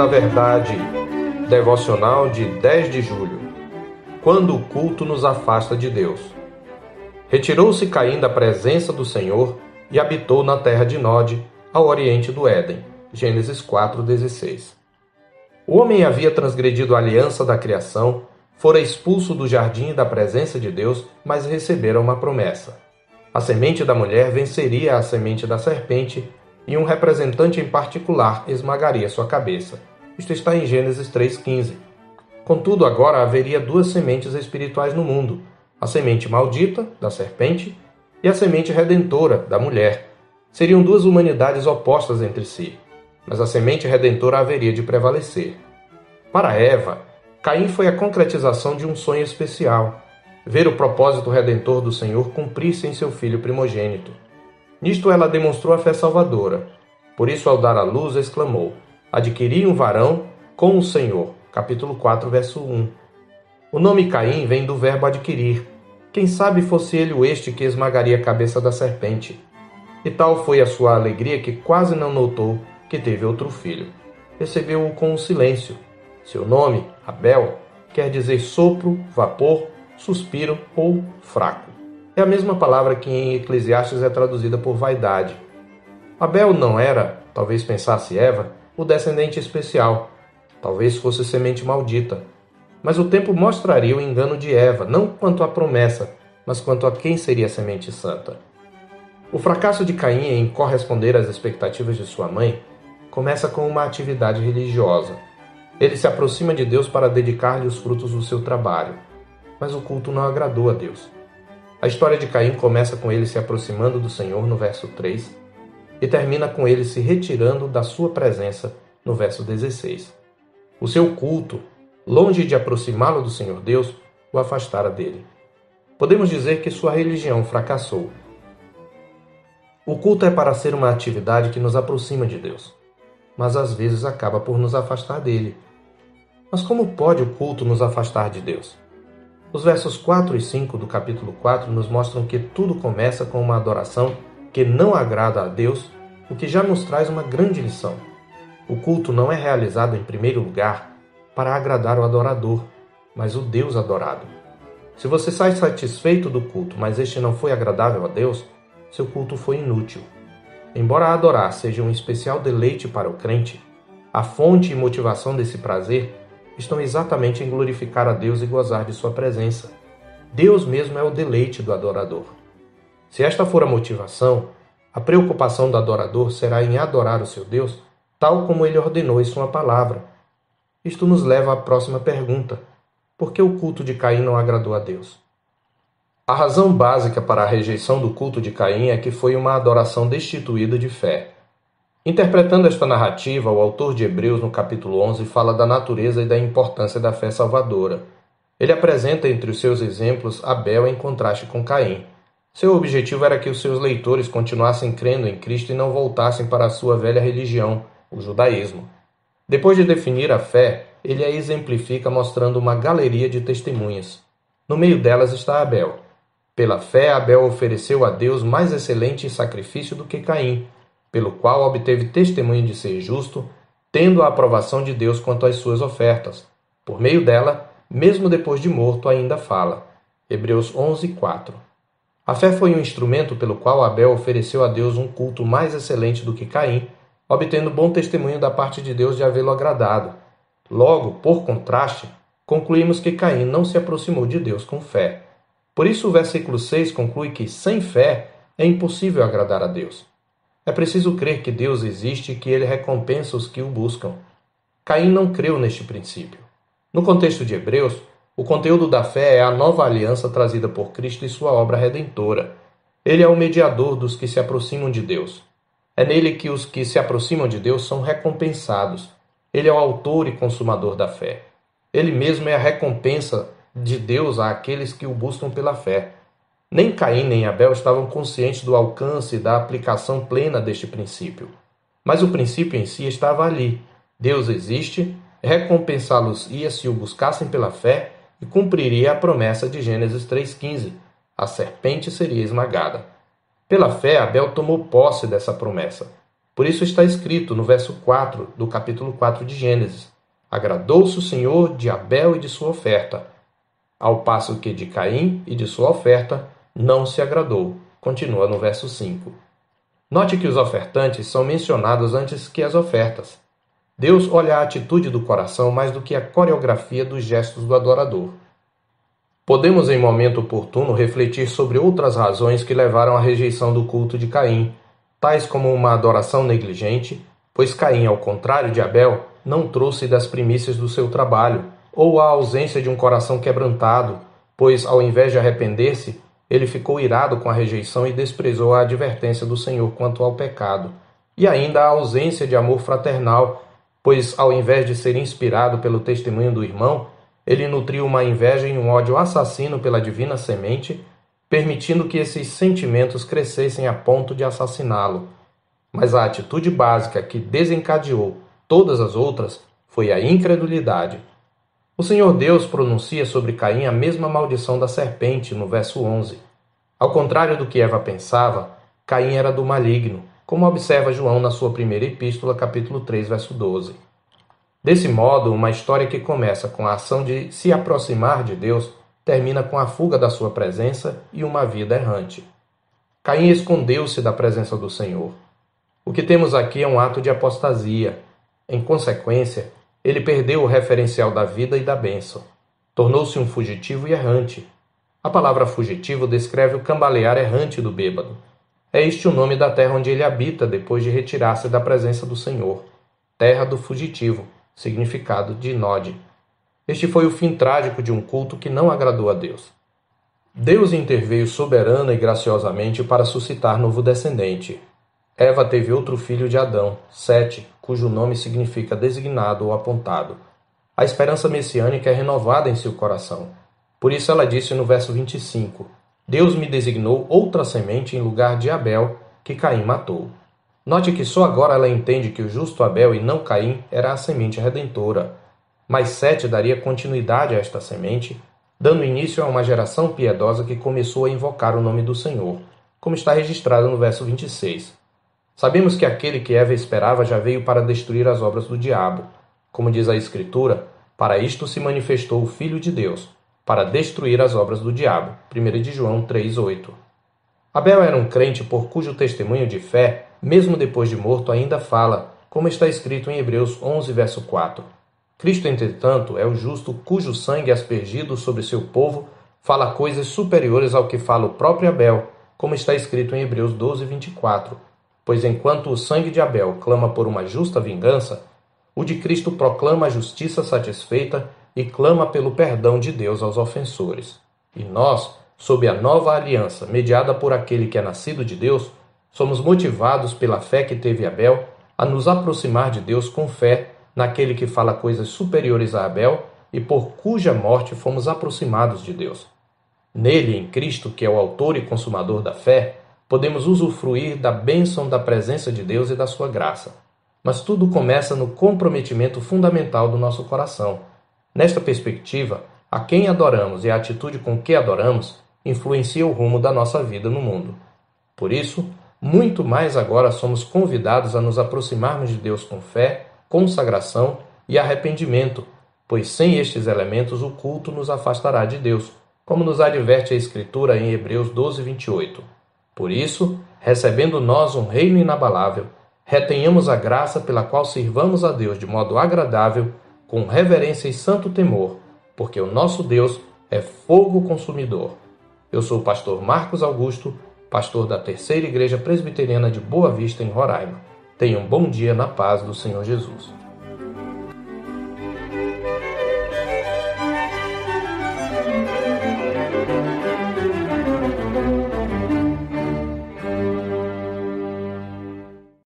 da Verdade, devocional de 10 de julho. Quando o culto nos afasta de Deus. Retirou-se Caim da presença do Senhor e habitou na terra de Nod, ao oriente do Éden. Gênesis 4:16. O homem havia transgredido a aliança da criação, fora expulso do jardim da presença de Deus, mas recebera uma promessa. A semente da mulher venceria a semente da serpente e um representante em particular esmagaria sua cabeça. Isto está em Gênesis 3,15. Contudo, agora haveria duas sementes espirituais no mundo: a semente maldita, da serpente, e a semente redentora, da mulher. Seriam duas humanidades opostas entre si, mas a semente redentora haveria de prevalecer. Para Eva, Caim foi a concretização de um sonho especial: ver o propósito redentor do Senhor cumprir-se em seu filho primogênito. Nisto ela demonstrou a fé salvadora. Por isso, ao dar à luz, exclamou: Adquiri um varão com o Senhor. Capítulo 4, verso 1. O nome Caim vem do verbo adquirir. Quem sabe fosse ele o este que esmagaria a cabeça da serpente. E tal foi a sua alegria que quase não notou que teve outro filho. Recebeu-o com um silêncio. Seu nome, Abel, quer dizer sopro, vapor, suspiro ou fraco. É a mesma palavra que em Eclesiastes é traduzida por vaidade. Abel não era, talvez pensasse Eva, o descendente especial. Talvez fosse semente maldita. Mas o tempo mostraria o engano de Eva, não quanto à promessa, mas quanto a quem seria a semente santa. O fracasso de Caim em corresponder às expectativas de sua mãe começa com uma atividade religiosa. Ele se aproxima de Deus para dedicar-lhe os frutos do seu trabalho, mas o culto não agradou a Deus. A história de Caim começa com ele se aproximando do Senhor no verso 3 e termina com ele se retirando da sua presença no verso 16. O seu culto, longe de aproximá-lo do Senhor Deus, o afastara dele. Podemos dizer que sua religião fracassou. O culto é para ser uma atividade que nos aproxima de Deus, mas às vezes acaba por nos afastar dele. Mas como pode o culto nos afastar de Deus? Os versos 4 e 5 do capítulo 4 nos mostram que tudo começa com uma adoração que não agrada a Deus, o que já nos traz uma grande lição. O culto não é realizado em primeiro lugar para agradar o adorador, mas o Deus adorado. Se você sai satisfeito do culto, mas este não foi agradável a Deus, seu culto foi inútil. Embora adorar seja um especial deleite para o crente, a fonte e motivação desse prazer estão exatamente em glorificar a Deus e gozar de Sua presença. Deus mesmo é o deleite do adorador. Se esta for a motivação, a preocupação do adorador será em adorar o seu Deus, tal como ele ordenou em Sua palavra. Isto nos leva à próxima pergunta: por que o culto de Caim não agradou a Deus? A razão básica para a rejeição do culto de Caim é que foi uma adoração destituída de fé. Interpretando esta narrativa, o autor de Hebreus, no capítulo 11, fala da natureza e da importância da fé salvadora. Ele apresenta entre os seus exemplos Abel em contraste com Caim. Seu objetivo era que os seus leitores continuassem crendo em Cristo e não voltassem para a sua velha religião, o judaísmo. Depois de definir a fé, ele a exemplifica mostrando uma galeria de testemunhas. No meio delas está Abel. Pela fé, Abel ofereceu a Deus mais excelente sacrifício do que Caim, pelo qual obteve testemunho de ser justo, tendo a aprovação de Deus quanto às suas ofertas. Por meio dela, mesmo depois de morto, ainda fala. Hebreus 11, 4. A fé foi um instrumento pelo qual Abel ofereceu a Deus um culto mais excelente do que Caim, obtendo bom testemunho da parte de Deus de havê-lo agradado. Logo, por contraste, concluímos que Caim não se aproximou de Deus com fé. Por isso, o versículo 6 conclui que, sem fé, é impossível agradar a Deus. É preciso crer que Deus existe e que ele recompensa os que o buscam. Caim não creu neste princípio. No contexto de Hebreus, o conteúdo da fé é a nova aliança trazida por Cristo e sua obra redentora. Ele é o mediador dos que se aproximam de Deus. É nele que os que se aproximam de Deus são recompensados. Ele é o autor e consumador da fé. Ele mesmo é a recompensa de Deus àqueles que o buscam pela fé. Nem Caim nem Abel estavam conscientes do alcance e da aplicação plena deste princípio. Mas o princípio em si estava ali. Deus existe, recompensá-los-ia se o buscassem pela fé e cumpriria a promessa de Gênesis 3,15: a serpente seria esmagada. Pela fé, Abel tomou posse dessa promessa. Por isso está escrito no verso 4 do capítulo 4 de Gênesis: Agradou-se o Senhor de Abel e de sua oferta, ao passo que de Caim e de sua oferta não se agradou. Continua no verso 5. Note que os ofertantes são mencionados antes que as ofertas. Deus olha a atitude do coração mais do que a coreografia dos gestos do adorador. Podemos, em momento oportuno, refletir sobre outras razões que levaram à rejeição do culto de Caim, tais como uma adoração negligente, pois Caim, ao contrário de Abel, não trouxe das primícias do seu trabalho, ou a ausência de um coração quebrantado, pois, ao invés de arrepender-se, ele ficou irado com a rejeição e desprezou a advertência do Senhor quanto ao pecado, e ainda a ausência de amor fraternal, pois, ao invés de ser inspirado pelo testemunho do irmão, ele nutriu uma inveja e um ódio assassino pela divina semente, permitindo que esses sentimentos crescessem a ponto de assassiná-lo. Mas a atitude básica que desencadeou todas as outras foi a incredulidade. O Senhor Deus pronuncia sobre Caim a mesma maldição da serpente no verso 11. Ao contrário do que Eva pensava, Caim era do maligno, como observa João na sua primeira epístola, capítulo 3, verso 12. Desse modo, uma história que começa com a ação de se aproximar de Deus termina com a fuga da sua presença e uma vida errante. Caim escondeu-se da presença do Senhor. O que temos aqui é um ato de apostasia. Em consequência, ele perdeu o referencial da vida e da bênção. Tornou-se um fugitivo e errante. A palavra fugitivo descreve o cambalear errante do bêbado. É este o nome da terra onde ele habita depois de retirar-se da presença do Senhor. Terra do fugitivo, significado de Nod. Este foi o fim trágico de um culto que não agradou a Deus. Deus interveio soberana e graciosamente para suscitar novo descendente. Eva teve outro filho de Adão, Sete, cujo nome significa designado ou apontado. A esperança messiânica é renovada em seu coração. Por isso ela disse no verso 25: Deus me designou outra semente em lugar de Abel, que Caim matou. Note que só agora ela entende que o justo Abel e não Caim era a semente redentora. Mas Sete daria continuidade a esta semente, dando início a uma geração piedosa que começou a invocar o nome do Senhor, como está registrado no verso 26. Sabemos que aquele que Eva esperava já veio para destruir as obras do diabo. Como diz a Escritura, para isto se manifestou o Filho de Deus, para destruir as obras do diabo. 1 de João 3,8. Abel era um crente por cujo testemunho de fé, mesmo depois de morto, ainda fala, como está escrito em Hebreus 11, verso 4. Cristo, entretanto, é o justo cujo sangue aspergido sobre seu povo fala coisas superiores ao que fala o próprio Abel, como está escrito em Hebreus 12, 24. Pois enquanto o sangue de Abel clama por uma justa vingança, o de Cristo proclama a justiça satisfeita e clama pelo perdão de Deus aos ofensores. E nós, sob a nova aliança mediada por aquele que é nascido de Deus, somos motivados pela fé que teve Abel a nos aproximar de Deus com fé naquele que fala coisas superiores a Abel e por cuja morte fomos aproximados de Deus. Nele, em Cristo, que é o autor e consumador da fé, podemos usufruir da bênção da presença de Deus e da sua graça. Mas tudo começa no comprometimento fundamental do nosso coração Nesta perspectiva, a quem adoramos e a atitude com que adoramos influencia o rumo da nossa vida no mundo. Por isso, muito mais agora somos convidados a nos aproximarmos de Deus com fé, consagração e arrependimento, pois sem estes elementos o culto nos afastará de Deus, como nos adverte a Escritura em Hebreus 12, 28. Por isso, recebendo nós um reino inabalável, retenhamos a graça pela qual sirvamos a Deus de modo agradável com reverência e santo temor, porque o nosso Deus é fogo consumidor. Eu sou o pastor Marcos Augusto, pastor da Terceira Igreja Presbiteriana de Boa Vista, em Roraima. Tenha um bom dia na paz do Senhor Jesus.